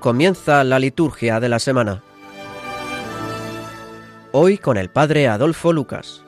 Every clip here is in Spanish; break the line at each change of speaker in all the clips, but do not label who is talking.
comienza la liturgia de la semana. Hoy con el Padre Adolfo Lucas.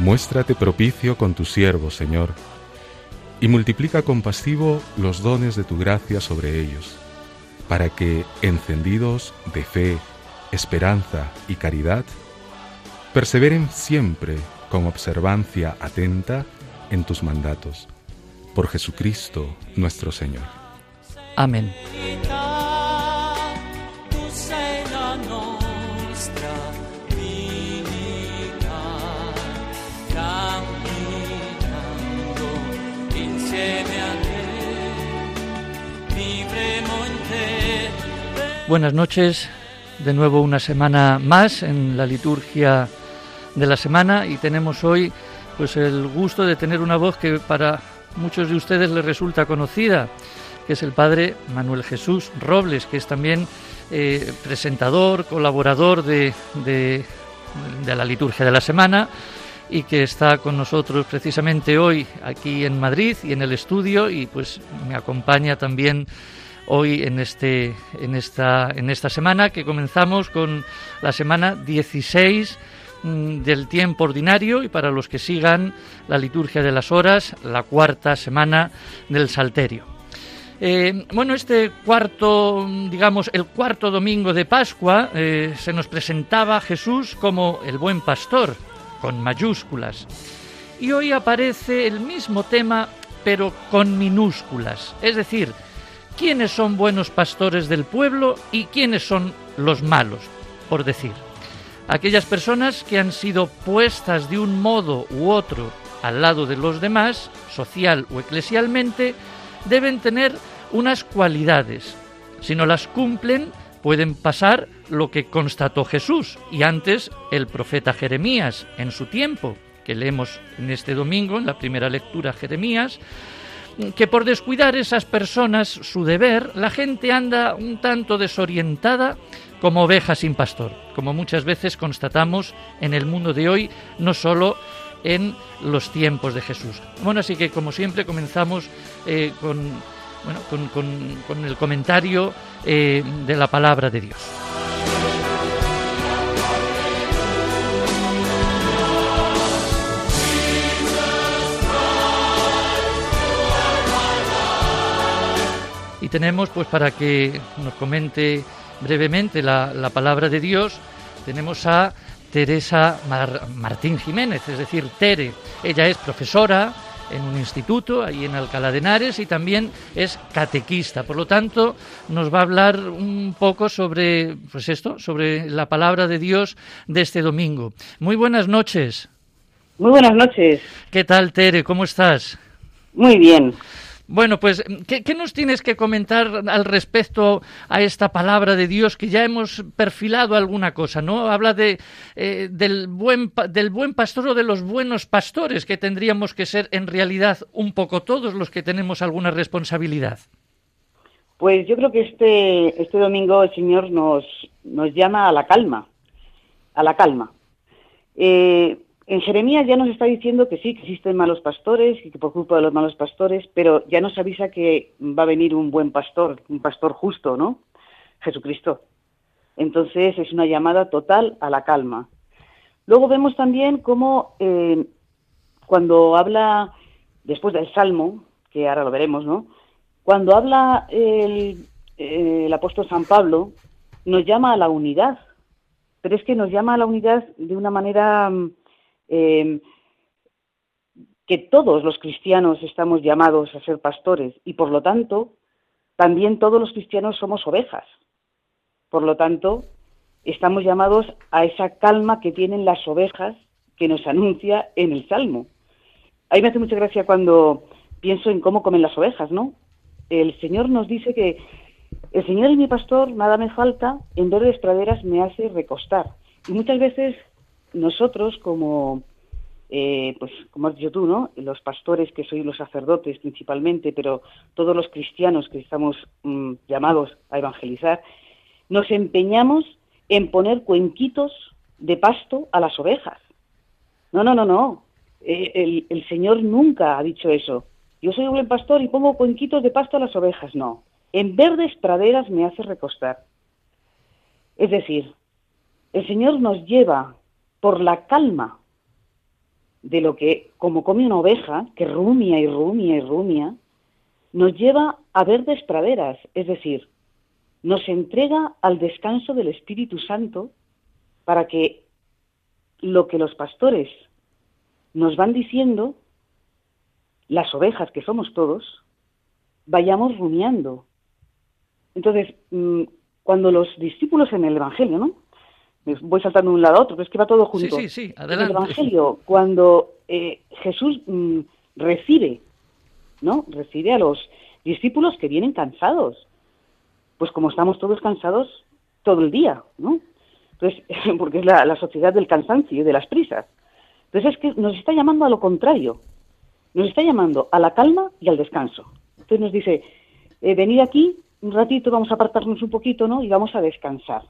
Muéstrate propicio con tu siervo, Señor, y multiplica compasivo los dones de tu gracia sobre ellos, para que, encendidos de fe, esperanza y caridad, perseveren siempre con observancia atenta en tus mandatos. Por Jesucristo nuestro Señor.
Amén. Buenas noches, de nuevo una semana más en la liturgia de la semana y tenemos hoy pues el gusto de tener una voz que para muchos de ustedes les resulta conocida, que es el padre Manuel Jesús Robles, que es también eh, presentador, colaborador de, de, de la liturgia de la semana y que está con nosotros precisamente hoy aquí en Madrid y en el estudio y pues me acompaña también hoy en, este, en, esta, en esta semana que comenzamos con la semana 16 mm, del tiempo ordinario y para los que sigan la liturgia de las horas, la cuarta semana del Salterio. Eh, bueno, este cuarto, digamos, el cuarto domingo de Pascua, eh, se nos presentaba Jesús como el buen pastor, con mayúsculas. Y hoy aparece el mismo tema, pero con minúsculas. Es decir, quiénes son buenos pastores del pueblo y quiénes son los malos, por decir. Aquellas personas que han sido puestas de un modo u otro al lado de los demás, social o eclesialmente, deben tener unas cualidades. Si no las cumplen, pueden pasar lo que constató Jesús y antes el profeta Jeremías en su tiempo, que leemos en este domingo en la primera lectura Jeremías, que por descuidar esas personas su deber, la gente anda un tanto desorientada como oveja sin pastor, como muchas veces constatamos en el mundo de hoy, no solo en los tiempos de Jesús. Bueno, así que como siempre comenzamos eh, con, bueno, con, el comentario eh, de la palabra de Dios. Tenemos, pues para que nos comente brevemente la, palabra de Dios, tenemos a Teresa Martín Jiménez, es decir, Tere. Ella es profesora en un instituto ahí en Alcalá de Henares y también es catequista. Por lo tanto, nos va a hablar un poco sobre, pues esto, sobre la palabra de Dios de este domingo. Muy buenas noches.
Muy buenas noches.
¿Qué tal, Tere? ¿Cómo estás?
Muy bien.
Bueno, pues, ¿qué, nos tienes que comentar al respecto a esta palabra de Dios que ya hemos perfilado alguna cosa, ¿no? Habla de, eh, del, buen, del buen pastor o de los buenos pastores, que tendríamos que ser en realidad un poco todos los que tenemos alguna responsabilidad.
Pues yo creo que este, este domingo el Señor nos, nos llama a la calma, a la calma. Eh, en Jeremías ya nos está diciendo que sí, que existen malos pastores y que por culpa de los malos pastores, pero ya nos avisa que va a venir un buen pastor, un pastor justo, ¿no? Jesucristo. Entonces es una llamada total a la calma. Luego vemos también cómo eh, cuando habla, después del Salmo, que ahora lo veremos, ¿no? Cuando habla el, el apóstol San Pablo, nos llama a la unidad, pero es que nos llama a la unidad de una manera eh, que todos los cristianos estamos llamados a ser pastores y por lo tanto también todos los cristianos somos ovejas. Por lo tanto, estamos llamados a esa calma que tienen las ovejas que nos anuncia en el Salmo. A mí me hace mucha gracia cuando pienso en cómo comen las ovejas, ¿no? El Señor nos dice que el Señor es mi pastor, nada me falta, en verdes praderas me hace recostar. Y muchas veces nosotros como, eh, pues como has dicho tú, ¿no? Los pastores que sois los sacerdotes principalmente, pero todos los cristianos que estamos mm, llamados a evangelizar, nos empeñamos en poner cuenquitos de pasto a las ovejas. No, no, no, no. Eh, el Señor nunca ha dicho eso. Yo soy un buen pastor y pongo cuenquitos de pasto a las ovejas. No. En verdes praderas me hace recostar. Es decir, el Señor nos lleva por la calma de lo que, como come una oveja, que rumia y rumia y rumia, nos lleva a verdes praderas, es decir, nos entrega al descanso del Espíritu Santo para que lo que los pastores nos van diciendo, las ovejas que somos todos, vayamos rumiando. Entonces, mm, cuando los discípulos en el Evangelio, ¿no? Voy saltando de un lado a otro, pero es que va todo junto.
Sí, sí, sí,
En el Evangelio, cuando eh, Jesús mm, recibe, ¿no? Recibe a los discípulos que vienen cansados, pues como estamos todos cansados todo el día, ¿no? Entonces, porque es la, sociedad del cansancio y de las prisas. Entonces es que nos está llamando a lo contrario, nos está llamando a la calma y al descanso. Entonces nos dice, eh, venid aquí un ratito, vamos a apartarnos un poquito, ¿no? Y vamos a descansar.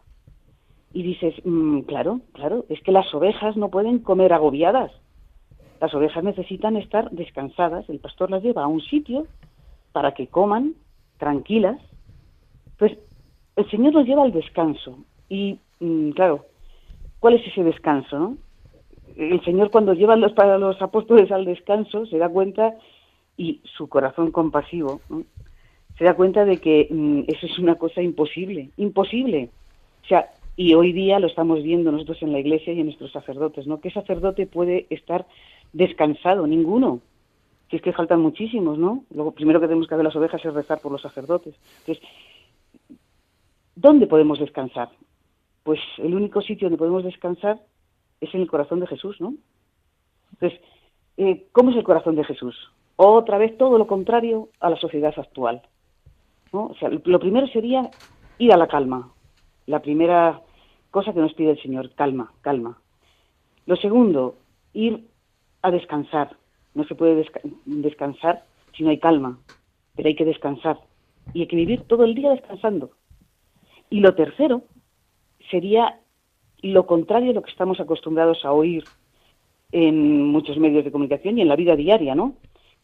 Y dices, mm, claro, claro, es que las ovejas no pueden comer agobiadas. Las ovejas necesitan estar descansadas. El pastor las lleva a un sitio para que coman tranquilas pues el Señor nos lleva al descanso. Y mm, claro, ¿cuál es ese descanso? No? El Señor cuando lleva los, para los apóstoles al descanso se da cuenta, y su corazón compasivo, se da cuenta de que mm, eso es una cosa imposible, imposible. O sea, y hoy día lo estamos viendo nosotros en la iglesia y en nuestros sacerdotes, ¿no? ¿Qué sacerdote puede estar descansado? Ninguno. Si es que faltan muchísimos, ¿no? Lo primero que tenemos que hacer las ovejas es rezar por los sacerdotes. Entonces, ¿Dónde podemos descansar? Pues el único sitio donde podemos descansar es en el corazón de Jesús, ¿no? Entonces, eh, ¿cómo es el corazón de Jesús? Otra vez todo lo contrario a la sociedad actual. ¿no? O sea, lo primero sería ir a la calma. La primera cosa que nos pide el Señor, calma, calma. Lo segundo, ir a descansar. No se puede descansar si no hay calma, pero hay que descansar. Y hay que vivir todo el día descansando. Y lo tercero sería lo contrario a lo que estamos acostumbrados a oír en muchos medios de comunicación y en la vida diaria, ¿no?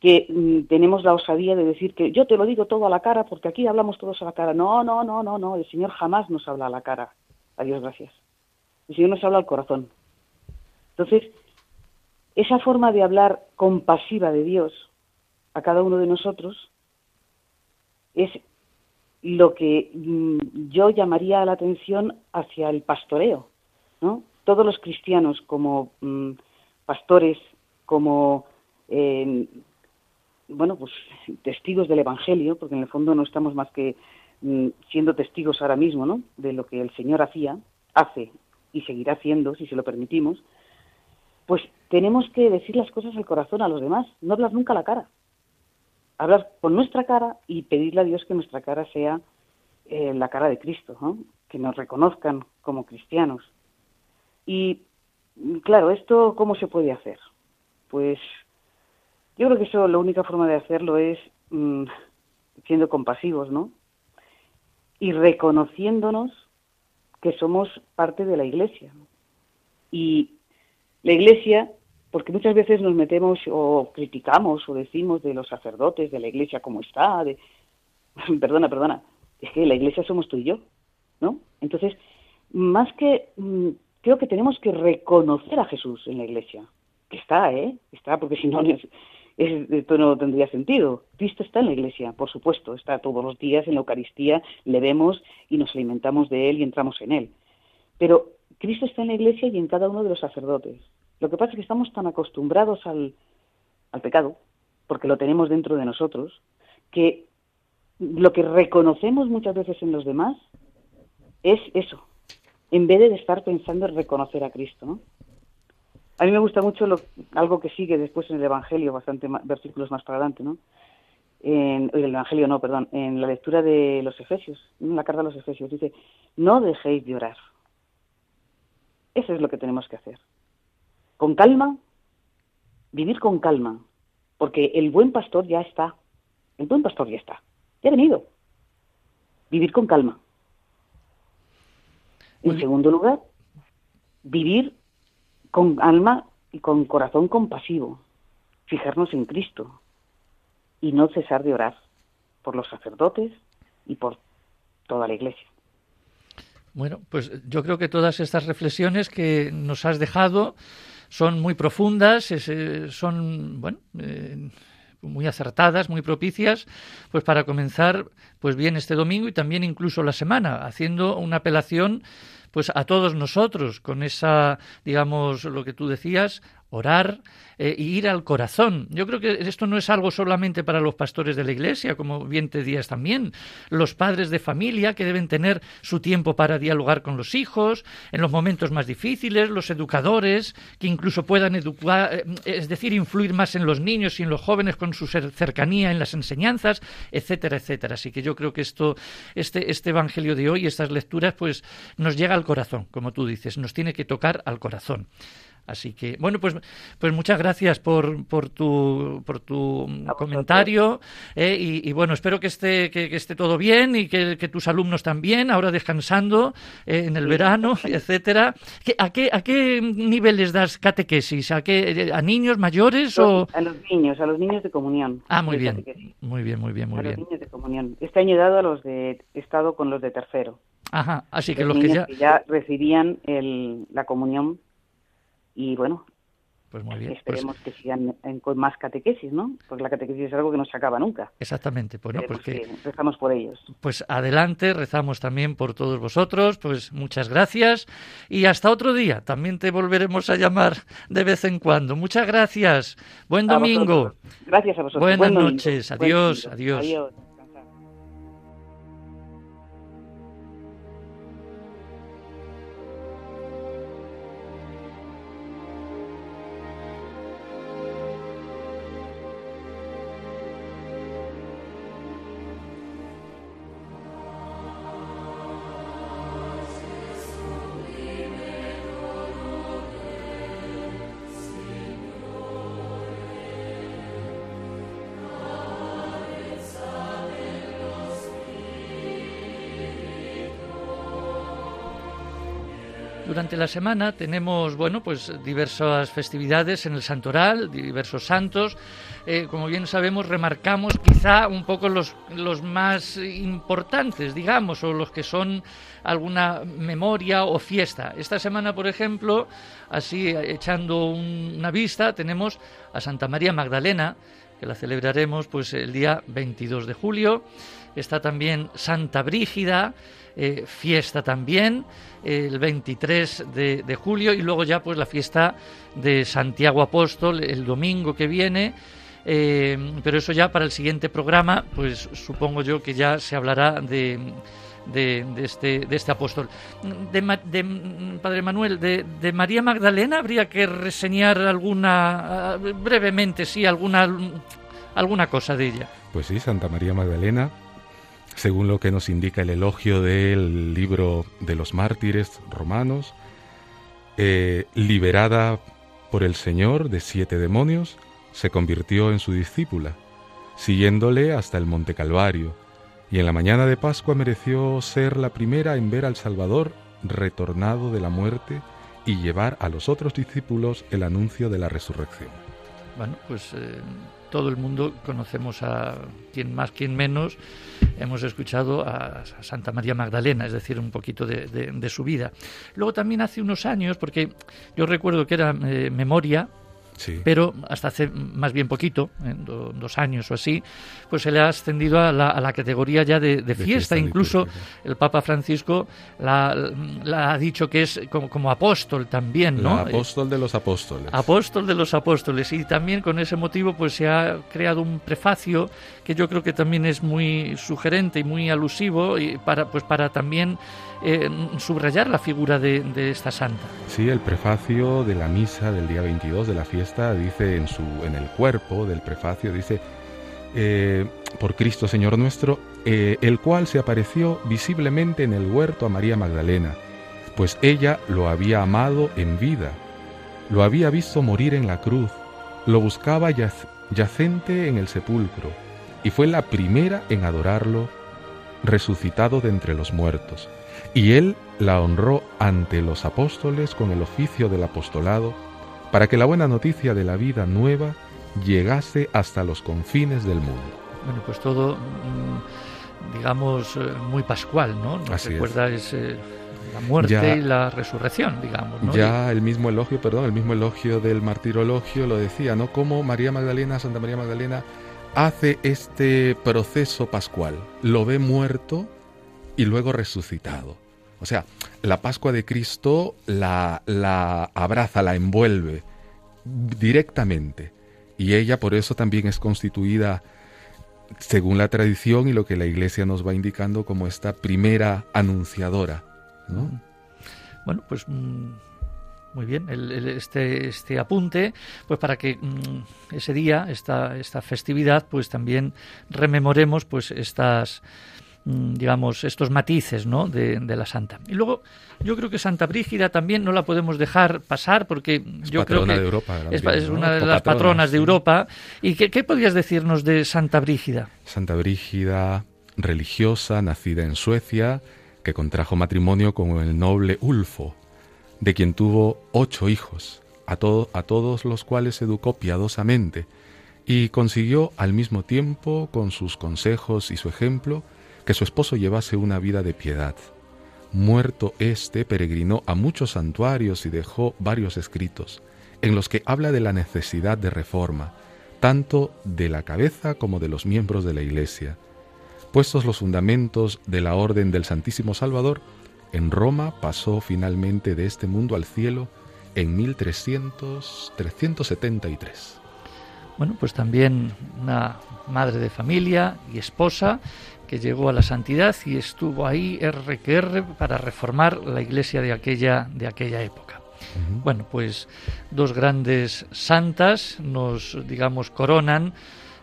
Que mm, tenemos la osadía de decir que yo te lo digo todo a la cara porque aquí hablamos todos a la cara. No, no, no, no, no. El Señor jamás nos habla a la cara. Adiós, gracias. El Señor nos habla al corazón. Entonces, esa forma de hablar compasiva de Dios a cada uno de nosotros es lo que mm, yo llamaría la atención hacia el pastoreo, ¿no? Todos los cristianos como mm, pastores, como eh, bueno, pues testigos del Evangelio, porque en el fondo no estamos más que siendo testigos ahora mismo, ¿no? De lo que el Señor hacía, hace y seguirá haciendo, si se lo permitimos, pues tenemos que decir las cosas al corazón a los demás, no hablar nunca a la cara hablar con nuestra cara y pedirle a Dios que nuestra cara sea eh, la cara de Cristo, que nos reconozcan como cristianos. Y claro, ¿esto cómo se puede hacer? Pues yo creo que eso la única forma de hacerlo es mm, siendo compasivos, ¿no? Y reconociéndonos que somos parte de la Iglesia. Y la Iglesia porque muchas veces nos metemos o criticamos o decimos de los sacerdotes, de la iglesia como está, de... perdona, perdona, es que la iglesia somos tú y yo, ¿no? Entonces, más que mm, creo que tenemos que reconocer a Jesús en la iglesia, que está, ¿eh? Está, porque si no, esto no tendría sentido. Cristo está en la iglesia, por supuesto, está todos los días en la Eucaristía, le vemos y nos alimentamos de él y entramos en él. Pero Cristo está en la iglesia y en cada uno de los sacerdotes. Lo que pasa es que estamos tan acostumbrados al, al pecado, porque lo tenemos dentro de nosotros, que lo que reconocemos muchas veces en los demás es eso, en vez de estar pensando en reconocer a Cristo, ¿no? A mí me gusta mucho lo, algo que sigue después en el Evangelio, bastante versículos más para adelante, ¿no? En, el Evangelio no, perdón, en la lectura de los Efesios, en la carta de los Efesios, dice, no dejéis de orar. Eso es lo que tenemos que hacer. Con calma, vivir con calma, porque el buen pastor ya está. El buen pastor ya está. Ya ha venido. Vivir con calma. En segundo lugar, vivir con alma y con corazón compasivo, fijarnos en Cristo y no cesar de orar por los sacerdotes y por toda la Iglesia.
Bueno, pues yo creo que todas estas reflexiones que nos has dejado son muy profundas, eh, son, bueno, eh, muy acertadas, muy propicias, pues para comenzar, pues bien este domingo y también incluso la semana, haciendo una apelación pues a todos nosotros con esa, digamos, lo que tú decías, orar e ir al corazón. Yo creo que esto no es algo solamente para los pastores de la iglesia, como bien te días también, los padres de familia que deben tener su tiempo para dialogar con los hijos en los momentos más difíciles, los educadores que incluso puedan educar, eh, es decir, influir más en los niños y en los jóvenes con su cercanía en las enseñanzas, etcétera, etcétera. Así que yo creo que esto, este, este evangelio de hoy, estas lecturas, pues nos llega al corazón, como tú dices, nos tiene que tocar al corazón. Así que, bueno, pues, pues muchas gracias por, por tu, por tu comentario eh, y, bueno, espero que esté, que, esté todo bien y que, tus alumnos también, ahora descansando eh, en el verano, etcétera. ¿A qué, ¿A qué niveles das catequesis? ¿A, qué, a niños mayores o...?
A los niños, a los niños de comunión.
Ah, muy bien, muy bien, muy bien, muy bien.
A los niños de comunión. Este año he dado a los de, he estado con los de tercero.
Ajá, así que los, que ya...
que ya recibían el, la comunión y bueno,
pues muy bien.
Esperemos que sigan con más catequesis, ¿no? Porque la catequesis es algo que no se acaba nunca.
Exactamente. Pues que,
rezamos por ellos.
Pues adelante, rezamos también por todos vosotros. Pues muchas gracias y hasta otro día. También te volveremos a llamar de vez en cuando. Muchas gracias. Buen domingo.
Gracias a vosotros.
Buenas noches. Adiós. adiós.
Adiós.
Durante la semana tenemos, bueno, pues diversas festividades en el Santoral, diversos santos. Eh, como bien sabemos, remarcamos quizá un poco los, los más importantes, digamos, o los que son alguna memoria o fiesta. Esta semana, por ejemplo, así echando una vista, tenemos a Santa María Magdalena, que la celebraremos pues el día 22 de julio. Está también Santa Brígida, eh, fiesta también el 23 de, julio y luego ya pues la fiesta de Santiago Apóstol el domingo que viene. Eh, pero eso ya para el siguiente programa, pues supongo yo que ya se hablará de, de, este, de este apóstol. De, Padre Manuel, de, María Magdalena habría que reseñar alguna, brevemente, sí, alguna, alguna cosa de ella.
Pues sí, Santa María Magdalena según lo que nos indica el elogio del libro de los mártires romanos, eh, liberada por el Señor de siete demonios, se convirtió en su discípula, siguiéndole hasta el Monte Calvario, y en la mañana de Pascua mereció ser la primera en ver al Salvador retornado de la muerte y llevar a los otros discípulos el anuncio de la resurrección.
Bueno, pues eh, todo el mundo conocemos a quien más, quien menos, hemos escuchado a, Santa María Magdalena, es decir, un poquito de, su vida. Luego también hace unos años, porque yo recuerdo que era eh, memoria, pero hasta hace más bien poquito, en dos años o así, pues se le ha ascendido a la, categoría ya de, fiesta. Incluso el Papa Francisco la, ha dicho que es como, apóstol también, ¿no?
apóstol de los apóstoles.
Apóstol de los apóstoles. Y también con ese motivo pues se ha creado un prefacio que yo creo que también es muy sugerente y muy alusivo y para, pues para también eh, subrayar la figura de, esta santa.
Sí, el prefacio de la misa del día 22 de la fiesta dice en, su, en el cuerpo del prefacio, dice, eh, por Cristo Señor nuestro, eh, el cual se apareció visiblemente en el huerto a María Magdalena, pues ella lo había amado en vida, lo había visto morir en la cruz, lo buscaba yacente en el sepulcro, y fue la primera en adorarlo, resucitado de entre los muertos. Y él la honró ante los apóstoles con el oficio del apostolado, para que la buena noticia de la vida nueva llegase hasta los confines del mundo.
Bueno, pues todo, mm, digamos, eh, muy pascual, ¿no? Nos
Así
recuerda es. la muerte y la resurrección, digamos. ¿no?
Ya el mismo elogio, perdón, el mismo elogio del martirologio lo decía, ¿no? Como María Magdalena, Santa María Magdalena, hace este proceso pascual. Lo ve muerto y luego resucitado. O sea, la Pascua de Cristo la, la abraza, la envuelve directamente. Y ella por eso también es constituida, según la tradición y lo que la Iglesia nos va indicando, como esta primera anunciadora.
Bueno, pues mm, muy bien, este, este apunte, pues para que mm, ese día, esta, esta festividad, pues también rememoremos pues estas Mm, digamos, estos matices ¿no? de, la santa. Y luego, yo creo que Santa Brígida también no la podemos dejar pasar porque yo creo que
de Europa,
es, una de las patronas de Europa. ¿Y qué, qué podrías decirnos de Santa Brígida?
Santa Brígida, religiosa, nacida en Suecia, que contrajo matrimonio con el noble Ulfo, de quien tuvo ocho hijos, a, a todos los cuales educó piadosamente, y consiguió al mismo tiempo, con sus consejos y su ejemplo, que su esposo llevase una vida de piedad. Muerto éste, peregrinó a muchos santuarios y dejó varios escritos, en los que habla de la necesidad de reforma, tanto de la cabeza como de los miembros de la Iglesia. Puestos los fundamentos de la Orden del Santísimo Salvador, en Roma pasó finalmente de este mundo al cielo en 1373.
Bueno, pues también una madre de familia y esposa que llegó a la santidad y estuvo ahí R para reformar la iglesia de aquella, de aquella época. Bueno, pues dos grandes santas nos, digamos, coronan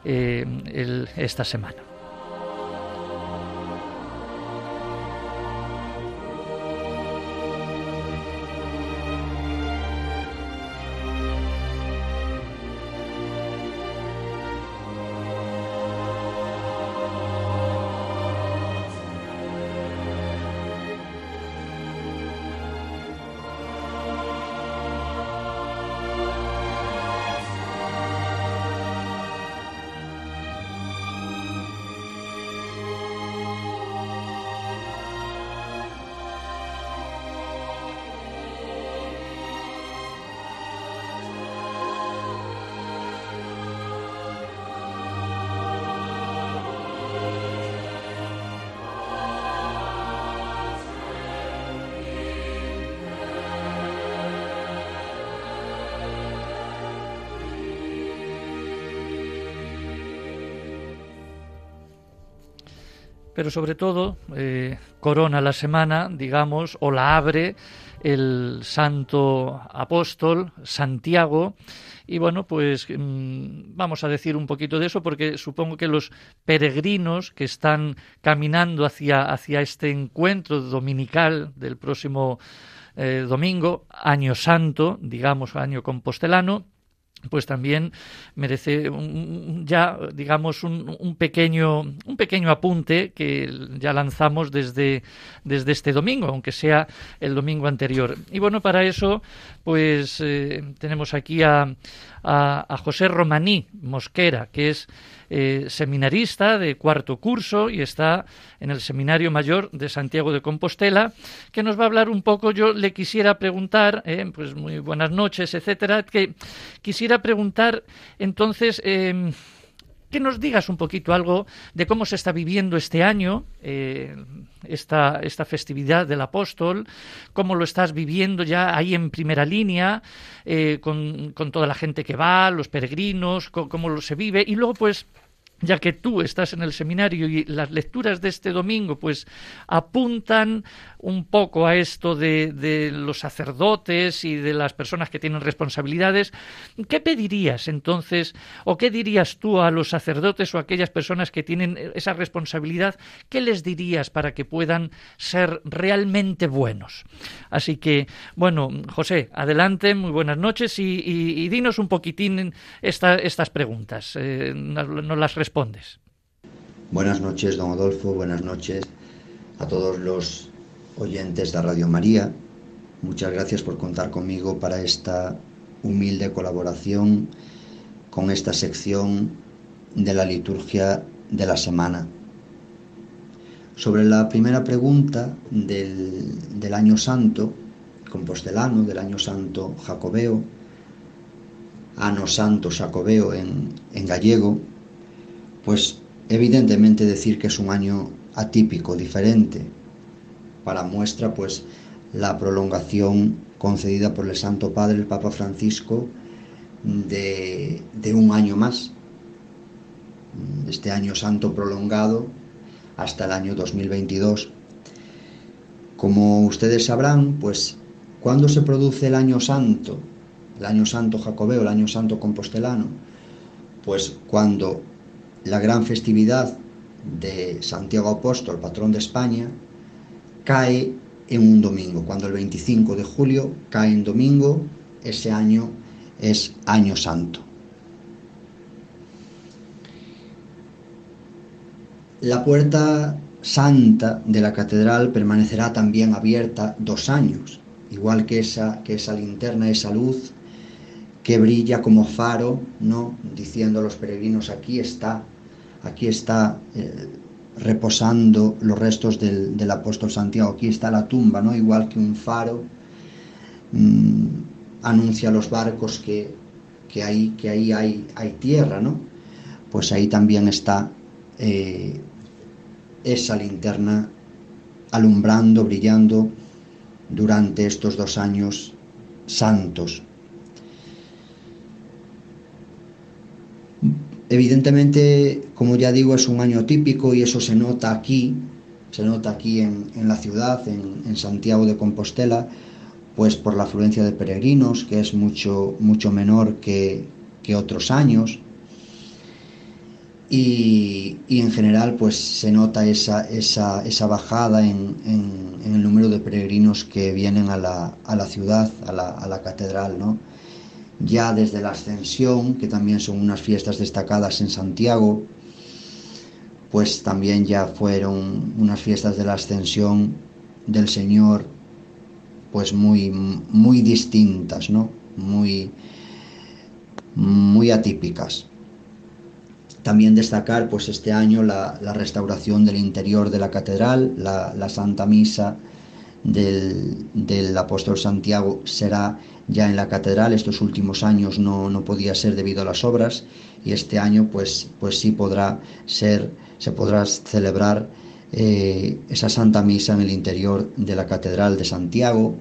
eh, esta semana. Pero sobre todo eh, corona la semana, digamos, o la abre el santo apóstol Santiago. Y bueno, pues mm, vamos a decir un poquito de eso porque supongo que los peregrinos que están caminando hacia, hacia este encuentro dominical del próximo eh, domingo, año santo, digamos, año compostelano, pues también merece ya digamos un, pequeño un pequeño apunte que ya lanzamos desde desde este domingo aunque sea el domingo anterior. Y bueno para eso pues eh, tenemos aquí a, a, José Romaní Mosquera, que es eh, seminarista de cuarto curso y está en el Seminario Mayor de Santiago de Compostela, que nos va a hablar un poco. Yo le quisiera preguntar, eh, pues muy buenas noches, etcétera, que quisiera preguntar entonces. Em, que nos digas un poquito algo de cómo se está viviendo este año, eh, esta, esta, festividad del apóstol, cómo lo estás viviendo ya ahí en primera línea, con, con, toda la gente que va, los peregrinos, cómo lo se vive, y luego pues ya que tú estás en el seminario y las lecturas de este domingo pues apuntan un poco a esto de, los sacerdotes y de las personas que tienen responsabilidades, ¿qué pedirías entonces o qué dirías tú a los sacerdotes o a aquellas personas que tienen esa responsabilidad? ¿Qué les dirías para que puedan ser realmente buenos? Así que, bueno, José, adelante, muy buenas noches y, dinos un poquitín estas preguntas. Eh, las
Buenas noches, don Adolfo, buenas noches a todos los oyentes de Radio María. Muchas gracias por contar conmigo para esta humilde colaboración con esta sección de la liturgia de la semana. Sobre la primera pregunta del, año santo, compostelano, del año santo jacobeo, ano santo jacobeo en gallego, pues evidentemente decir que es un año atípico, diferente, para muestra, pues, la prolongación concedida por el Santo Padre, el Papa Francisco, de, un año más. Este año santo prolongado hasta el año 2022. Como ustedes sabrán, pues, ¿cuándo se produce el año santo? El año santo jacobeo, el año santo compostelano. Pues cuando la gran festividad de Santiago Apóstol, patrón de España, cae en un domingo. Cuando el 25 de julio cae en domingo, ese año es año santo. La puerta santa de la catedral permanecerá también abierta dos años, igual que esa, que esa linterna, esa luz que brilla como faro, ¿no? diciendo a los peregrinos, aquí está, aquí está eh, reposando los restos del, apóstol Santiago. Aquí está la tumba, ¿no? Igual que un faro mm, anuncia a los barcos que, ahí, que ahí hay, hay, tierra, ¿no? Pues ahí también está eh, esa linterna alumbrando, brillando durante estos dos años santos. Evidentemente, como ya digo, es un año típico y eso se nota aquí, se nota aquí en, la ciudad, en, Santiago de Compostela, pues por la afluencia de peregrinos, que es mucho, mucho menor que, otros años. Y, en general, pues se nota esa, esa, bajada en, el número de peregrinos que vienen a la, a la ciudad, a la, a la catedral, ¿no? Ya desde la Ascensión, que también son unas fiestas destacadas en Santiago, pues también ya fueron unas fiestas de la Ascensión del Señor, pues muy, muy distintas, ¿no? Muy, muy atípicas. También destacar pues este año la, restauración del interior de la catedral, la, la Santa Misa del, del apóstol Santiago será ya en la catedral. Estos últimos años no, no, podía ser debido a las obras y este año pues, pues sí podrá ser, se podrá celebrar eh, esa Santa Misa en el interior de la Catedral de Santiago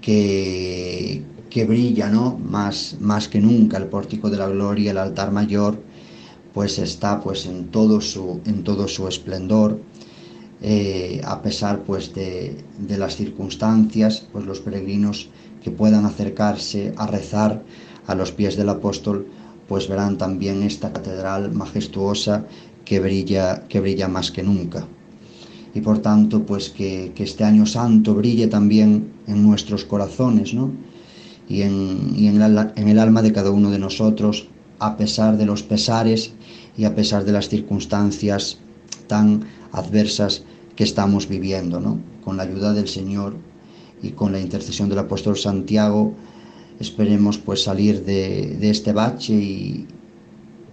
que, que brilla ¿no? más, más que nunca el pórtico de la gloria, el altar mayor pues está pues en todo su, en todo su esplendor. Eh, a pesar pues de, de, las circunstancias, pues los peregrinos que puedan acercarse a rezar a los pies del apóstol, pues verán también esta catedral majestuosa que brilla, que brilla más que nunca. Y por tanto, pues que, este año santo brille también en nuestros corazones, ¿no? Y, en, en, en el alma de cada uno de nosotros, a pesar de los pesares y a pesar de las circunstancias tan adversas que estamos viviendo, ¿no? Con la ayuda del Señor y con la intercesión del apóstol Santiago esperemos pues salir de, este bache y,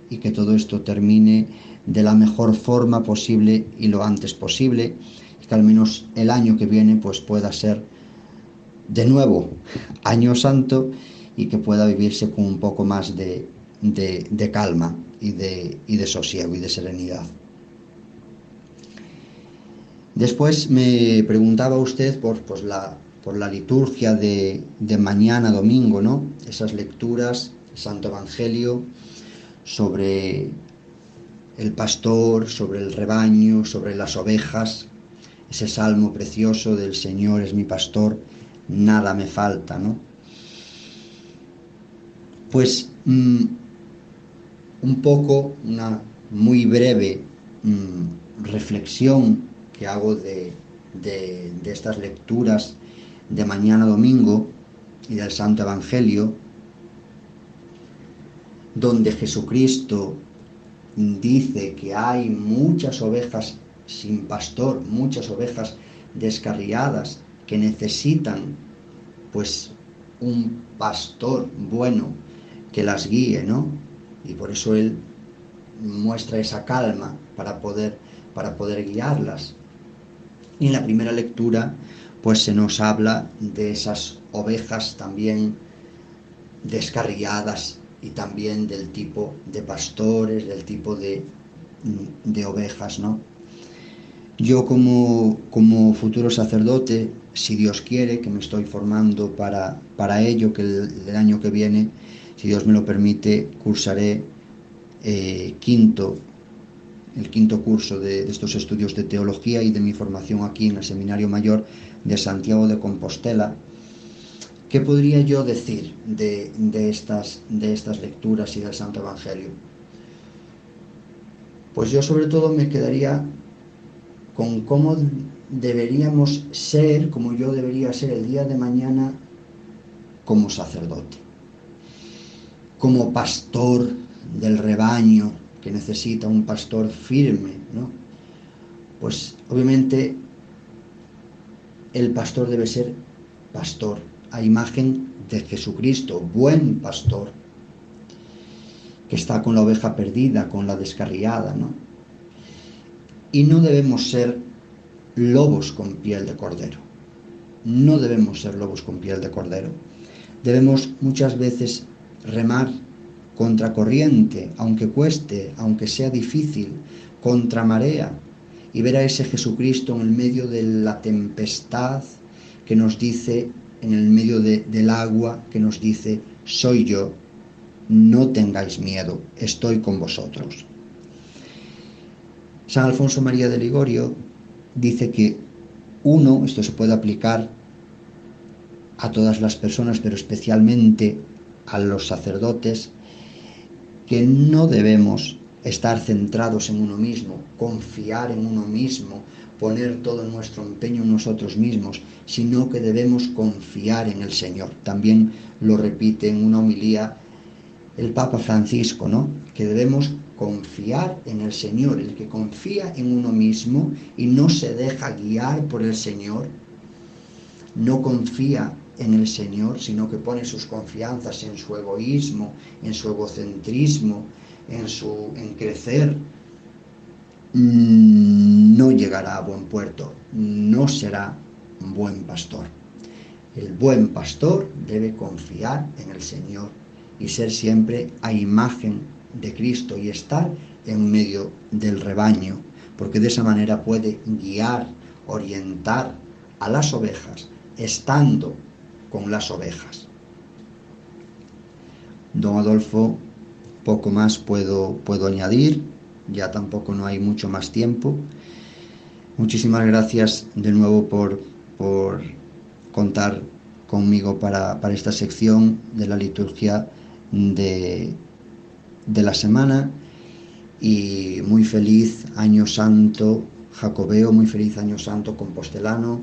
y que todo esto termine de la mejor forma posible y lo antes posible, que al menos el año que viene pues pueda ser de nuevo año santo y que pueda vivirse con un poco más de, de, calma y de, y de sosiego y de serenidad. Después me preguntaba usted por pues, la, por la liturgia de, de, mañana domingo, ¿no? Esas lecturas, Santo Evangelio, sobre el pastor, sobre el rebaño, sobre las ovejas, ese salmo precioso del Señor es mi pastor, nada me falta, ¿no? Pues mm, un poco, una muy breve mm, reflexión que hago de, de estas lecturas de mañana domingo y del Santo Evangelio, donde Jesucristo dice que hay muchas ovejas sin pastor, muchas ovejas descarriadas que necesitan pues un pastor bueno que las guíe, ¿no? Y por eso él muestra esa calma para poder para poder guiarlas. Y en la primera lectura pues se nos habla de esas ovejas también descarriadas y también del tipo de pastores, del tipo de, de ovejas, ¿no? Yo como, como, futuro sacerdote, si Dios quiere, que me estoy formando para, para ello, que el, año que viene, si Dios me lo permite, cursaré eh, quinto, el quinto curso de, estos estudios de teología y de mi formación aquí en el Seminario Mayor de Santiago de Compostela, ¿Qué podría yo decir de, estas, de estas lecturas y del Santo Evangelio? Pues yo sobre todo me quedaría con cómo deberíamos ser, como yo debería ser el día de mañana como sacerdote, como pastor del rebaño que necesita un pastor firme, ¿no? Pues obviamente el pastor debe ser pastor, a imagen de Jesucristo, buen pastor, que está con la oveja perdida, con la descarriada, ¿no? Y no debemos ser lobos con piel de cordero. No debemos ser lobos con piel de cordero. Debemos muchas veces remar contra corriente, aunque cueste, aunque sea difícil, contra marea, y ver a ese Jesucristo en el medio de la tempestad que nos dice, en el medio del agua que nos dice, soy yo, no tengáis miedo, estoy con vosotros. San Alfonso María de Ligorio dice que uno, esto se puede aplicar a todas las personas, pero especialmente a los sacerdotes, que no debemos estar centrados en uno mismo, confiar en uno mismo, poner todo nuestro empeño en nosotros mismos, sino que debemos confiar en el Señor. También lo repite en una homilía el Papa Francisco, ¿no? Que debemos confiar en el Señor. El que confía en uno mismo y no se deja guiar por el Señor, no confía en el Señor, sino que pone sus confianzas en su egoísmo, en su egocentrismo, en su en crecer, Mm, no llegará a buen puerto, no será buen pastor. El buen pastor debe confiar en el Señor y ser siempre a imagen de Cristo y estar en medio del rebaño, porque de esa manera puede guiar, orientar a las ovejas, estando con las ovejas. Don Adolfo, poco más puedo, puedo añadir. Ya tampoco no hay mucho más tiempo. Muchísimas gracias de nuevo por, por contar conmigo para, esta sección de la liturgia de, de la semana. Y muy feliz año santo jacobeo, muy feliz año santo compostelano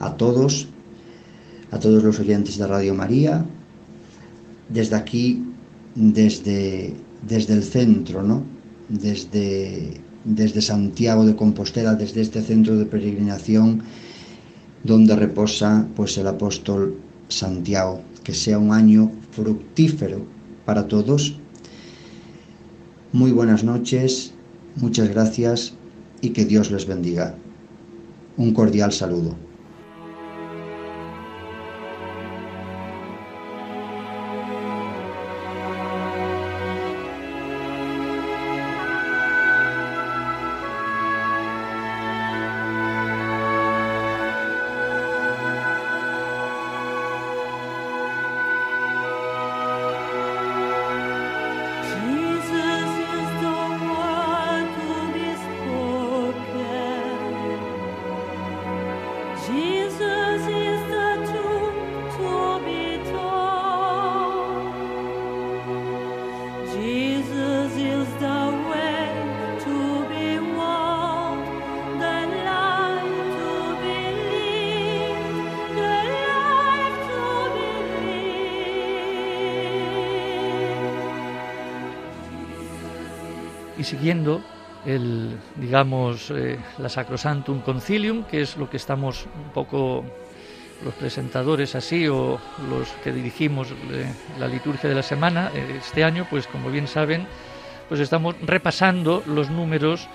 a todos, a todos los oyentes de Radio María, desde aquí, desde, desde el centro, ¿no? desde, desde Santiago de Compostela, desde este centro de peregrinación donde reposa pues el apóstol Santiago. que sea un año fructífero para todos. Muy buenas noches, muchas gracias y que Dios les bendiga. Un cordial saludo.
Siguiendo el, digamos, eh, la Sacrosantum Concilium, que es lo que estamos un poco los presentadores así o los que dirigimos eh, la liturgia de la semana eh, este año, pues como bien saben, pues estamos repasando los números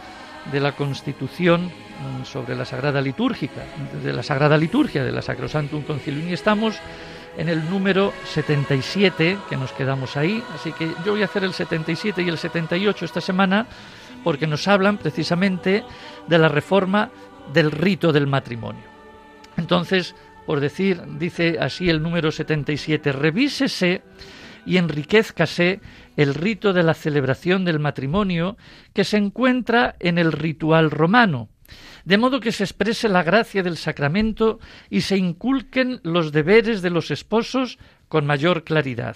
de la Constitución mm, sobre la Sagrada Litúrgica, de la Sagrada Liturgia, de la Sacrosantum Concilium, y estamos en el número 77, que nos quedamos ahí. Así que yo voy a hacer el 77 y el 78 esta semana porque nos hablan precisamente de la reforma del rito del matrimonio. Entonces, por decir, dice así el número 77, revísese y enriquezcase el rito de la celebración del matrimonio que se encuentra en el ritual romano de modo que se exprese la gracia del sacramento y se inculquen los deberes de los esposos con mayor claridad.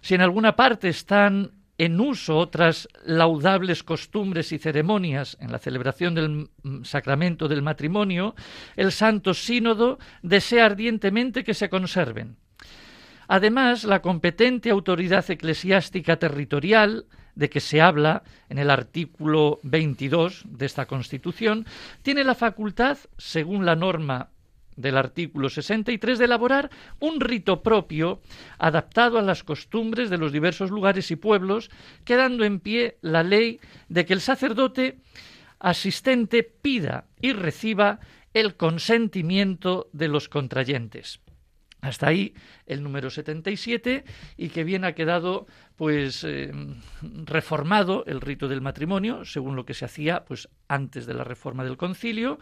Si en alguna parte están en uso otras laudables costumbres y ceremonias en la celebración del sacramento del matrimonio, el Santo Sínodo desea ardientemente que se conserven. Además, la competente autoridad eclesiástica territorial de que se habla en el artículo 22 de esta Constitución, tiene la facultad, según la norma del artículo 63 de elaborar un rito propio adaptado a las costumbres de los diversos lugares y pueblos, quedando en pie la ley de que el sacerdote asistente pida y reciba el consentimiento de los contrayentes. Hasta ahí el número 77 y que bien ha quedado pues eh, reformado el rito del matrimonio según lo que se hacía pues antes de la reforma del concilio.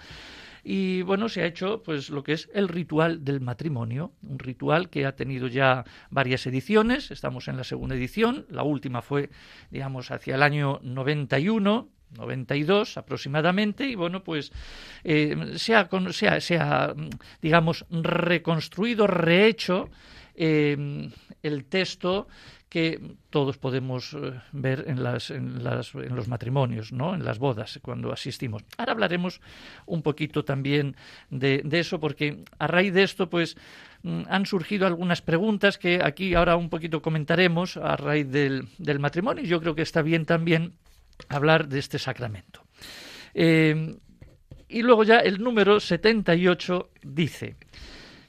Y bueno se ha hecho pues lo que es el ritual del matrimonio un ritual que ha tenido ya varias ediciones. Estamos en la segunda edición. La última fue digamos hacia el año 91 92 aproximadamente y bueno pues eh, se, ha, se, digamos reconstruido rehecho eh, el texto que todos podemos eh, ver en, las, en, las, en, los matrimonios, ¿no? en las bodas, cuando asistimos. Ahora hablaremos un poquito también de, de eso, porque a raíz de esto, pues mm, han surgido algunas preguntas que aquí ahora un poquito comentaremos a raíz del, del matrimonio. Yo creo que está bien también hablar de este sacramento. Eh, y luego ya el número 78 dice,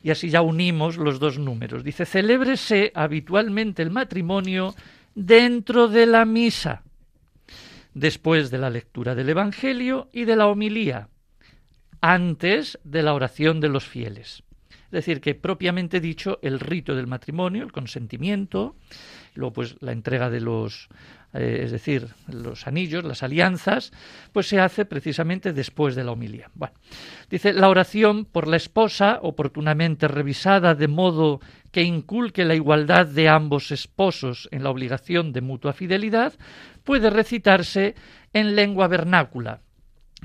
y así ya unimos los dos números, dice, celébrese habitualmente el matrimonio dentro de la misa, después de la lectura del Evangelio y de la homilía, antes de la oración de los fieles. Es decir, que propiamente dicho, el rito del matrimonio, el consentimiento, luego pues la entrega de los eh, es decir, los anillos, las alianzas, pues se hace precisamente después de la homilía. Bueno, dice la oración por la esposa, oportunamente revisada de modo que inculque la igualdad de ambos esposos en la obligación de mutua fidelidad, puede recitarse en lengua vernácula,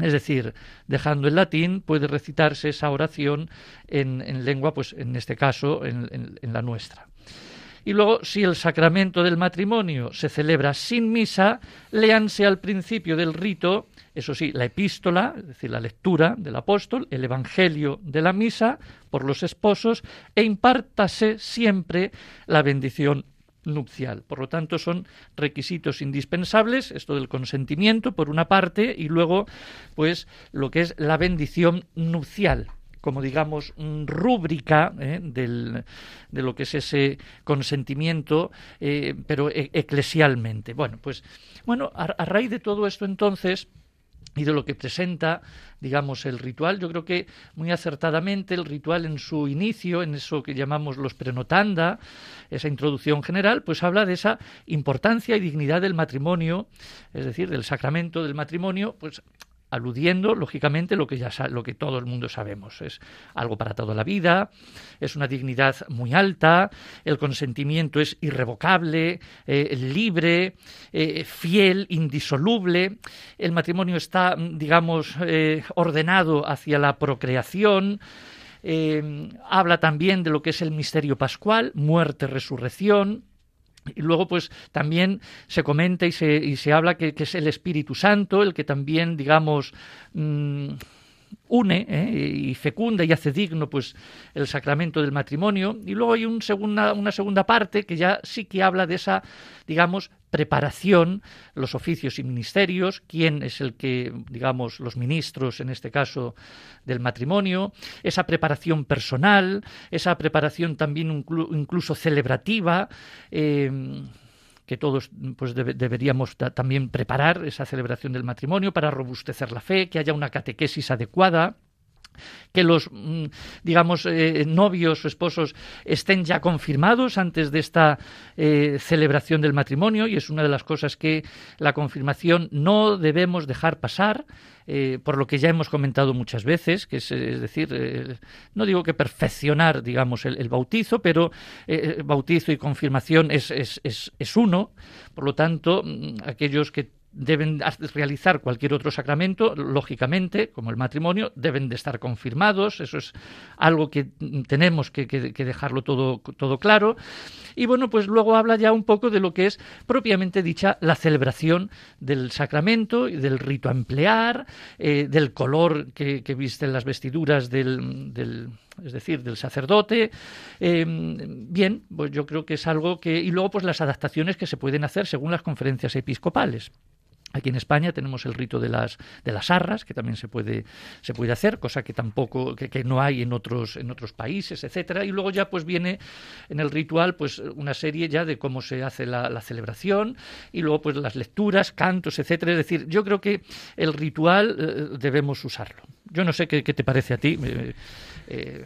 es decir, dejando el latín, puede recitarse esa oración en, lengua, pues en este caso, en la nuestra. Y luego, si el sacramento del matrimonio se celebra sin misa, léanse al principio del rito, eso sí, la epístola, es decir, la lectura del apóstol, el evangelio de la misa por los esposos, e impártase siempre la bendición nupcial. Por lo tanto, son requisitos indispensables, esto del consentimiento, por una parte, y luego, pues, lo que es la bendición nupcial como digamos rúbrica ¿eh? de lo que es ese consentimiento, eh, pero e, eclesialmente. Bueno, pues bueno, a, raíz de todo esto entonces y de lo que presenta, digamos, el ritual. Yo creo que muy acertadamente el ritual en su inicio, en eso que llamamos los prenotanda, esa introducción general, pues habla de esa importancia y dignidad del matrimonio, es decir, del sacramento del matrimonio, pues aludiendo lógicamente lo que ya lo que todo el mundo sabemos. Es algo para toda la vida es una dignidad muy alta el consentimiento es irrevocable eh, libre eh, fiel indisoluble el matrimonio está digamos eh, ordenado hacia la procreación habla también de lo que es el misterio pascual muerte resurrección y luego, pues también se comenta y se, y se habla que, es el Espíritu Santo el que también, digamos, mm, une ¿eh? y fecunda y hace digno pues el sacramento del matrimonio y luego hay un segunda, una segunda parte que ya sí que habla de esa digamos preparación los oficios y ministerios quién es el que digamos los ministros en este caso del matrimonio esa preparación personal esa preparación también incluso celebrativa eh, que todos pues deberíamos también preparar esa celebración del matrimonio para robustecer la fe, que haya una catequesis adecuada que los, mm, digamos, eh, novios o esposos estén ya confirmados antes de esta eh, celebración del matrimonio y es una de las cosas que la confirmación no debemos dejar pasar. Eh, por lo que ya hemos comentado muchas veces, que es, decir, no digo que perfeccionar, digamos, el, bautizo, pero bautizo y confirmación es, es, es, uno. Por lo tanto, mm, aquellos que deben realizar cualquier otro sacramento, lógicamente, como el matrimonio, deben de estar confirmados, eso es algo que tenemos que, dejarlo todo, todo, claro. Y bueno, pues luego habla ya un poco de lo que es propiamente dicha la celebración del sacramento, del rito a emplear, eh, del color que, visten las vestiduras del, es decir, del sacerdote. Eh, bien, pues yo creo que es algo que. Y luego, pues las adaptaciones que se pueden hacer según las conferencias episcopales. Aquí en España tenemos el rito de las de las arras, que también se puede se puede hacer, cosa que tampoco que, no hay en otros en otros países, etcétera. Y luego ya pues viene en el ritual pues una serie ya de cómo se hace la, celebración y luego pues las lecturas, cantos, etcétera. Es decir, yo creo que el ritual eh, debemos usarlo. Yo no sé qué, te parece a ti. Eh,
eh,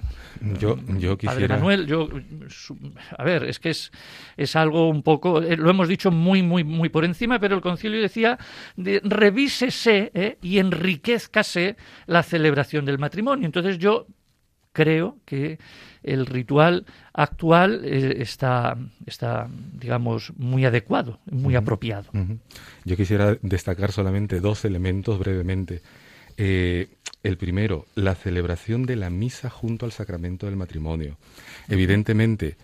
yo, yo quisiera...
Padre Manuel, yo, a ver, es que es, es algo un poco, eh, lo hemos dicho muy, muy, muy por encima, pero el concilio decía, de, revísese eh, y enriquezcase la celebración del matrimonio. Entonces yo creo que el ritual actual está, está, digamos, muy adecuado, muy apropiado.
Yo quisiera destacar solamente dos elementos brevemente. Eh, el primero, la celebración de la misa junto al sacramento del matrimonio. Evidentemente,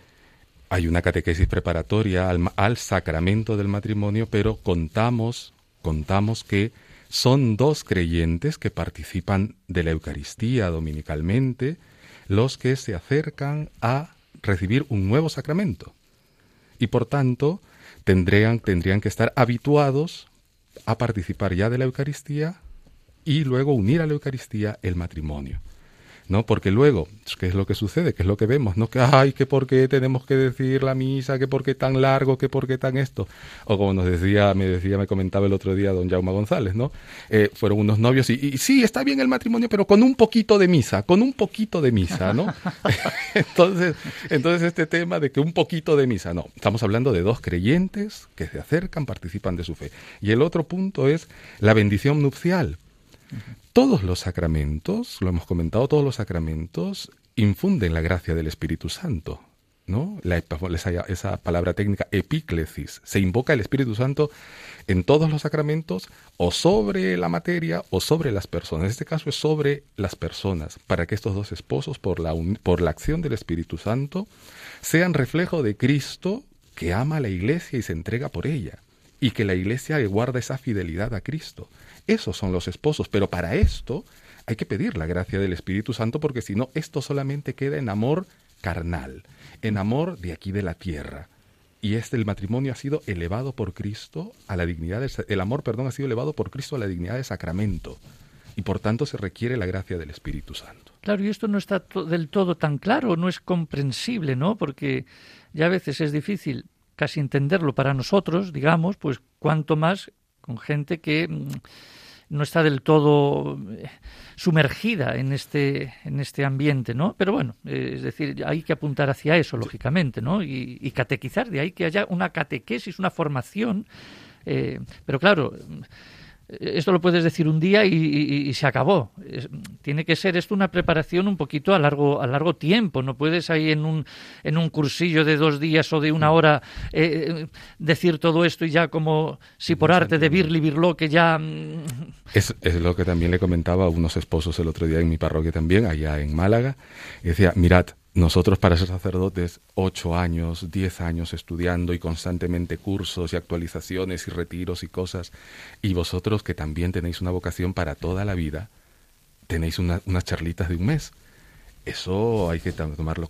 hay una catequesis preparatoria al, sacramento del matrimonio, pero contamos, contamos que son dos creyentes que participan de la Eucaristía dominicalmente los que se acercan a recibir un nuevo sacramento. Y por tanto, tendrían, tendrían que estar habituados a participar ya de la Eucaristía y luego unir a la Eucaristía el matrimonio. ¿no? Porque luego, ¿qué es lo que sucede? ¿Qué es lo que vemos? ¿No? Que, ay, que por qué tenemos que decir la misa, que por qué tan largo, que por qué tan esto. O como nos decía, me decía, me comentaba el otro día don Jaume González, ¿no? Eh, fueron unos novios y, y, sí, está bien el matrimonio, pero con un poquito de misa, con un poquito de misa, ¿no? entonces, entonces este tema de que un poquito de misa, no, estamos hablando de dos creyentes que se acercan, participan de su fe. Y el otro punto es la bendición nupcial. Todos los sacramentos, lo hemos comentado, todos los sacramentos infunden la gracia del Espíritu Santo. ¿no? La, esa, esa palabra técnica epíclesis. Se invoca el Espíritu Santo en todos los sacramentos o sobre la materia o sobre las personas. En este caso es sobre las personas, para que estos dos esposos, por la, por la acción del Espíritu Santo, sean reflejo de Cristo que ama a la iglesia y se entrega por ella, y que la iglesia guarda esa fidelidad a Cristo. Esos son los esposos, pero para esto hay que pedir la gracia del Espíritu Santo porque si no, esto solamente queda en amor carnal, en amor de aquí de la tierra. Y este el matrimonio ha sido elevado por Cristo a la dignidad de, el amor, perdón, ha sido elevado por Cristo a la dignidad de sacramento. y por tanto se requiere la gracia del Espíritu Santo.
Claro, y esto no está del todo tan claro, no es comprensible, ¿no? Porque ya a veces es difícil casi entenderlo para nosotros, digamos, pues cuanto más con gente que mm, no está del todo eh, sumergida en este, en este ambiente, ¿no? Pero bueno, eh, es decir, hay que apuntar hacia eso, lógicamente, ¿no? Y, y catequizar, de ahí que haya una catequesis, una formación. Eh, pero claro, esto lo puedes decir un día y, se acabó. tiene que ser esto una preparación un poquito a largo, a largo tiempo. No puedes ahí en un, en un cursillo de dos días o de una hora eh, decir todo esto y ya como si por arte de Birli Birlo que ya... Mm,
es, es, lo que también le comentaba a unos esposos el otro día en mi parroquia también, allá en Málaga. Y decía, mirad, nosotros para ser sacerdotes, ocho años, diez años estudiando y constantemente cursos y actualizaciones y retiros y cosas, y vosotros que también tenéis una vocación para toda la vida, tenéis unas charlitas de un mes. Eso hay que tomarlo,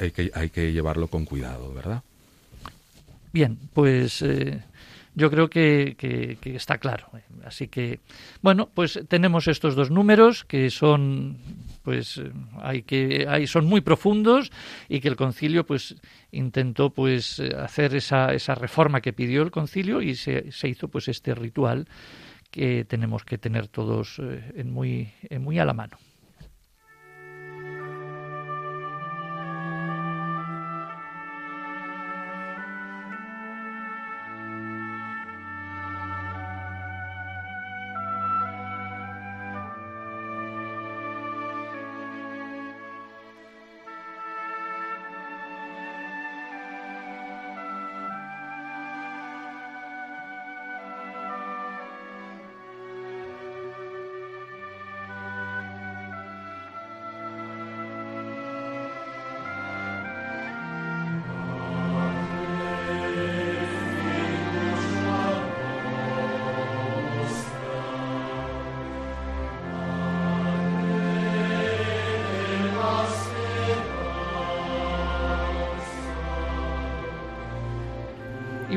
hay que, hay que llevarlo con cuidado, ¿verdad?
Bien, pues eh, yo creo que, que, está claro. Así que, bueno, pues tenemos estos dos números que son pues eh, hay que hay, son muy profundos y que el concilio pues intentó pues eh, hacer esa, esa reforma que pidió el concilio y se, se hizo pues este ritual que tenemos que tener todos eh, en muy, en muy a la mano.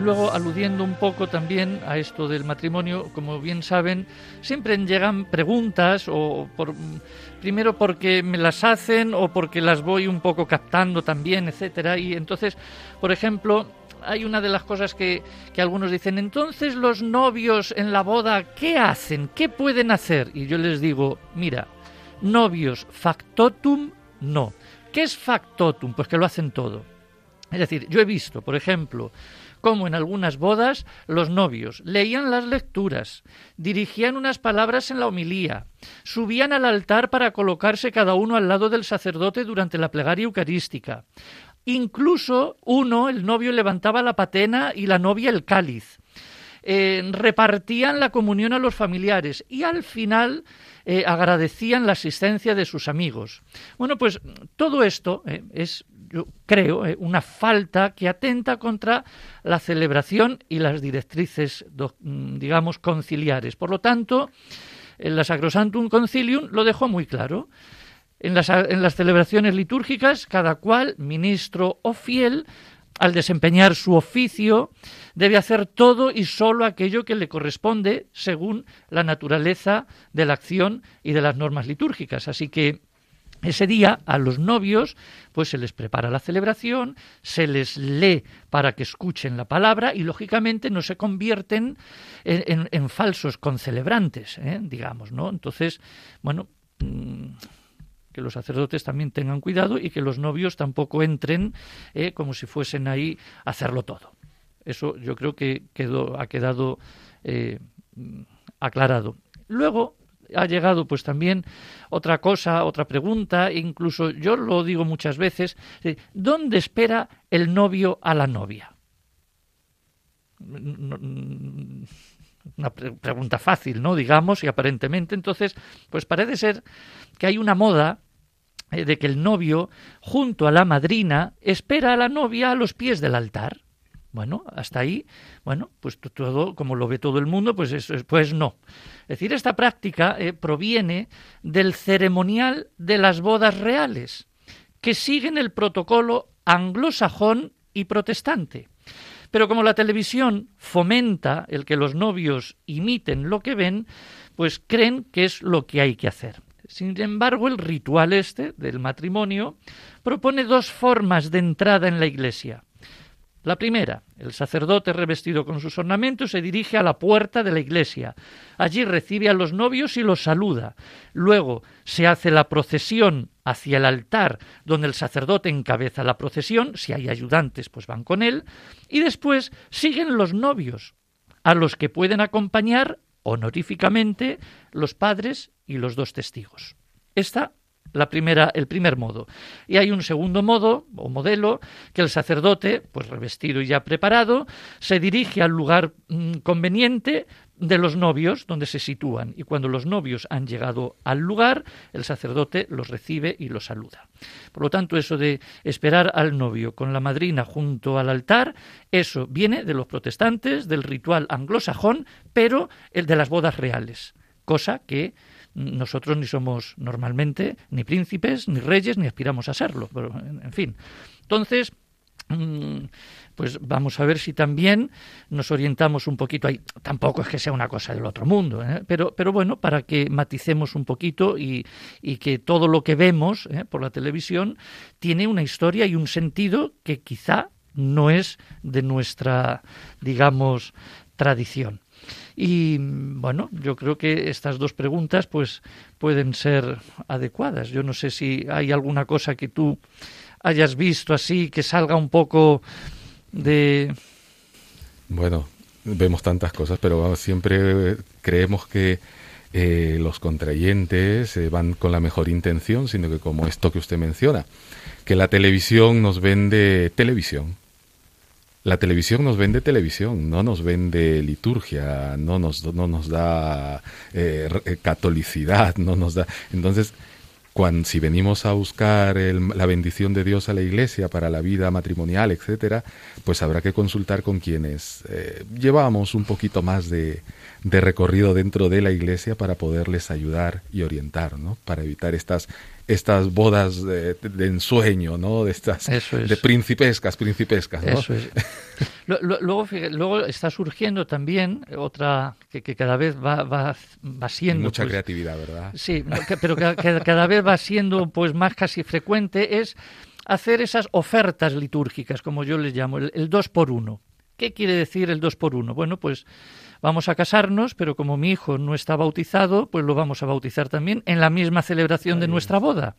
Luego, aludiendo un poco también a esto del matrimonio, como bien saben, siempre llegan preguntas, o por, primero porque me las hacen o porque las voy un poco captando también, etcétera. Y entonces, por ejemplo, hay una de las cosas que, que, algunos dicen, entonces los novios en la boda, ¿qué hacen? ¿Qué pueden hacer? Y yo les digo, mira, novios factotum, no. ¿Qué es factotum? Pues que lo hacen todo. Es decir, yo he visto, por ejemplo, como en algunas bodas los novios leían las lecturas, dirigían unas palabras en la homilía, subían al altar para colocarse cada uno al lado del sacerdote durante la plegaria eucarística. Incluso uno, el novio, levantaba la patena y la novia el cáliz. Eh, repartían la comunión a los familiares y al final eh, agradecían la asistencia de sus amigos. Bueno, pues todo esto eh, es yo creo, eh, una falta que atenta contra la celebración y las directrices, mm, digamos, conciliares. Por lo tanto, en la Sacrosantum Concilium lo dejó muy claro. En las, en las celebraciones litúrgicas, cada cual, ministro o fiel, al desempeñar su oficio, debe hacer todo y solo aquello que le corresponde según la naturaleza de la acción y de las normas litúrgicas. Así que ese día a los novios pues se les prepara la celebración, se les lee para que escuchen la palabra y lógicamente no se convierten en, falsos concelebrantes, ¿eh? digamos, ¿no? Entonces, bueno, mm, que los sacerdotes también tengan cuidado y que los novios tampoco entren ¿eh? como si fuesen ahí a hacerlo todo. Eso yo creo que quedó, ha quedado eh, aclarado. Luego, ha llegado pues también otra cosa, otra pregunta, incluso yo lo digo muchas veces, ¿dónde espera el novio a la novia? Una pregunta fácil, ¿no? Digamos, y aparentemente entonces, pues parece ser que hay una moda eh, de que el novio, junto a la madrina, espera a la novia a los pies del altar. Bueno, hasta ahí, bueno, pues todo, como lo ve todo el mundo, pues, eso, pues no. Es decir, esta práctica eh, proviene del ceremonial de las bodas reales, que siguen el protocolo anglosajón y protestante. Pero como la televisión fomenta el que los novios imiten lo que ven, pues creen que es lo que hay que hacer. Sin embargo, el ritual este del matrimonio propone dos formas de entrada en la iglesia. La primera, el sacerdote revestido con sus ornamentos se dirige a la puerta de la iglesia. Allí recibe a los novios y los saluda. Luego se hace la procesión hacia el altar, donde el sacerdote encabeza la procesión, si hay ayudantes, pues van con él, y después siguen los novios, a los que pueden acompañar honoríficamente los padres y los dos testigos. Esta la primera, el primer modo. Y hay un segundo modo o modelo que el sacerdote, pues revestido y ya preparado, se dirige al lugar mm, conveniente de los novios donde se sitúan y cuando los novios han llegado al lugar, el sacerdote los recibe y los saluda. Por lo tanto, eso de esperar al novio con la madrina junto al altar, eso viene de los protestantes, del ritual anglosajón, pero el de las bodas reales, cosa que nosotros ni somos normalmente ni príncipes, ni reyes, ni aspiramos a serlo. Pero, en fin. Entonces, mm, pues vamos a ver si también nos orientamos un poquito ahí. Tampoco es que sea una cosa del otro mundo, ¿eh? pero, pero bueno, para que maticemos un poquito y, que todo lo que vemos ¿eh? por la televisión tiene una historia y un sentido que quizá no es de nuestra, digamos, tradición. Y bueno, yo creo que estas dos preguntas pues pueden ser adecuadas. Yo no sé si hay alguna cosa que tú hayas visto así que salga un poco de
bueno, vemos tantas cosas, pero siempre creemos que eh, los contrayentes eh, van con la mejor intención, sino que como esto que usted menciona, que la televisión nos vende televisión la televisión nos vende televisión, no nos vende liturgia, no nos, no nos da eh, eh, catolicidad, no nos da. Entonces, cuando, si venimos a buscar la bendición de Dios a la iglesia para la vida matrimonial, etcétera, pues habrá que consultar con quienes eh, llevamos un poquito más de, de recorrido dentro de la iglesia para poderles ayudar y orientar, ¿no? Para evitar estas estas bodas de, ensueño, ¿no? De estas de principescas, principescas, ¿no?
Eso es. luego, luego está surgiendo también otra que, cada vez va, va, va siendo
mucha
pues,
creatividad, ¿verdad?
Sí, pero que, cada vez va siendo pues más casi frecuente es hacer esas ofertas litúrgicas, como yo les llamo, el, el dos por uno. ¿Qué quiere decir el dos por uno? Bueno, pues vamos a casarnos, pero como mi hijo no está bautizado, pues lo vamos a bautizar también en la misma celebración de nuestra boda.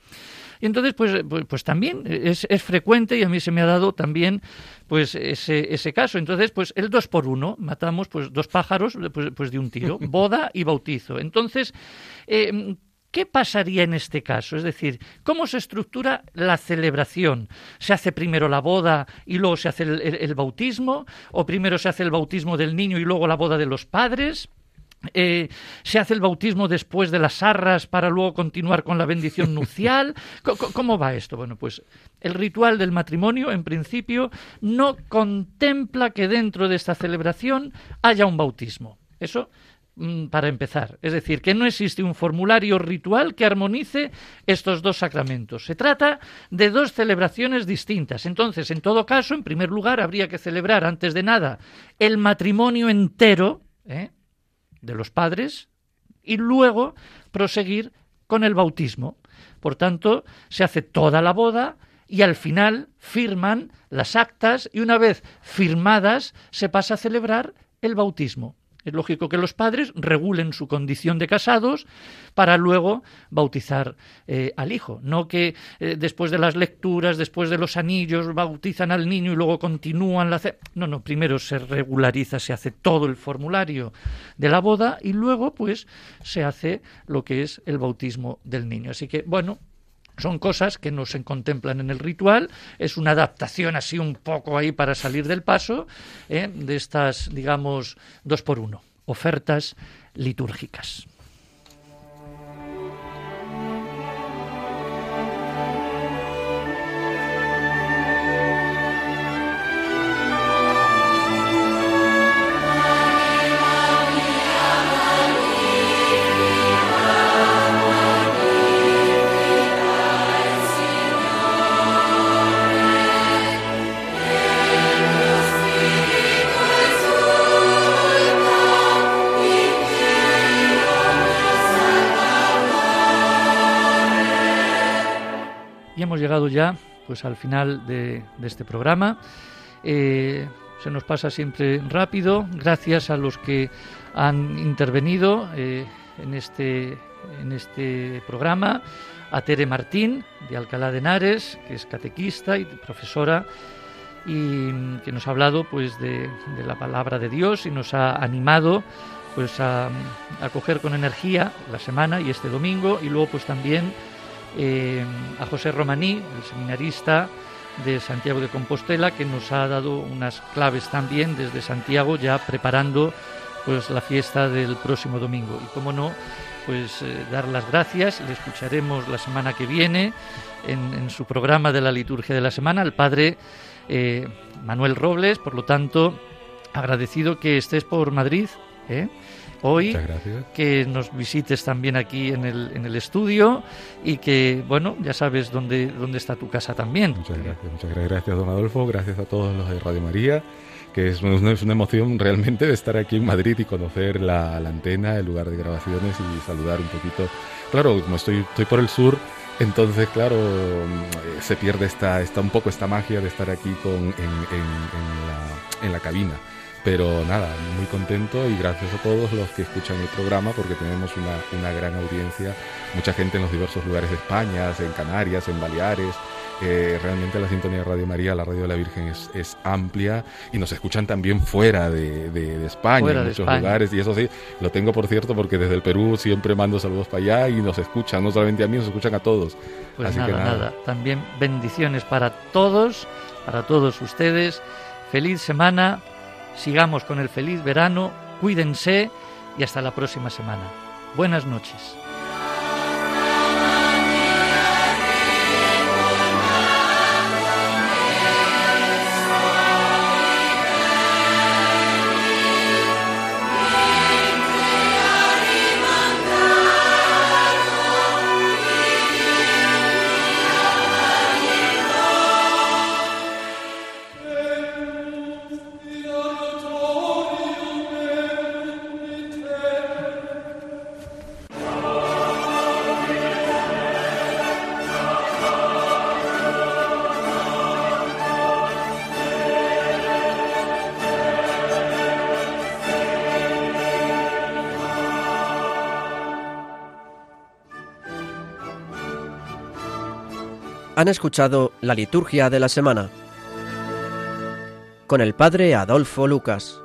Y entonces, pues, pues, pues también es, es, frecuente y a mí se me ha dado también pues ese, ese caso. Entonces, pues el dos por uno, matamos pues dos pájaros pues, pues de un tiro, boda y bautizo. Entonces, eh, ¿Qué pasaría en este caso? Es decir, ¿cómo se estructura la celebración? ¿Se hace primero la boda y luego se hace el, bautismo? ¿O primero se hace el bautismo del niño y luego la boda de los padres? Eh, ¿Se hace el bautismo después de las arras para luego continuar con la bendición nupcial? ¿Cómo va esto? Bueno, pues el ritual del matrimonio, en principio, no contempla que dentro de esta celebración haya un bautismo. Eso para empezar. Es decir, que no existe un formulario ritual que armonice estos dos sacramentos. Se trata de dos celebraciones distintas. Entonces, en todo caso, en primer lugar, habría que celebrar antes de nada el matrimonio entero ¿eh? de los padres y luego proseguir con el bautismo. Por tanto, se hace toda la boda y al final firman las actas y una vez firmadas se pasa a celebrar el bautismo. Es lógico que los padres regulen su condición de casados para luego bautizar eh, al hijo, no que eh, después de las lecturas, después de los anillos, bautizan al niño y luego continúan la... No, no, primero se regulariza, se hace todo el formulario de la boda y luego pues se hace lo que es el bautismo del niño. Así que, bueno, son cosas que no se contemplan en el ritual, es una adaptación así un poco ahí para salir del paso ¿eh? de estas, digamos, dos por uno, ofertas litúrgicas. Hemos llegado ya pues al final de, este programa. Eh, se nos pasa siempre rápido, gracias a los que han intervenido eh, en, este, en este programa, a Tere Martín, de Alcalá de Henares, que es catequista y profesora, y que nos ha hablado pues de, de la palabra de Dios y nos ha animado pues a, a, coger con energía la semana y este domingo y luego pues también eh, a José Romaní, el seminarista de Santiago de Compostela, que nos ha dado unas claves también desde Santiago, ya preparando pues la fiesta del próximo domingo. Y como no, pues eh, dar las gracias, le escucharemos la semana que viene en, su programa de la liturgia de la semana, al padre eh, Manuel Robles, por lo tanto, agradecido que estés por Madrid. Hoy, que nos visites también aquí en el, en el estudio y que, bueno, ya sabes dónde, dónde está tu casa también.
Muchas gracias, muchas gracias, don Adolfo, gracias a todos los de Radio María, que es una, es una emoción realmente de estar aquí en Madrid y conocer la, la, antena, el lugar de grabaciones y saludar un poquito. Claro, como estoy, estoy por el sur, entonces, claro, se pierde esta, esta, un poco esta magia de estar aquí con, en, en, en, la, en la cabina. Pero nada, muy contento y gracias a todos los que escuchan el programa porque tenemos una, una gran audiencia, mucha gente en los diversos lugares de España, en Canarias, en Baleares. Eh, realmente la sintonía de Radio María, la radio de la Virgen es, es amplia y nos escuchan también fuera de, de, de España, en muchos lugares. Y eso sí, lo tengo por cierto porque desde el Perú siempre mando saludos para allá y nos escuchan, no solamente a mí, nos escuchan a todos.
Pues Así nada, que nada. nada, también bendiciones para todos, para todos ustedes. Feliz semana, sigamos con el feliz verano, cuídense y hasta la próxima semana. Buenas noches.
Han escuchado la liturgia de la semana con el padre Adolfo Lucas.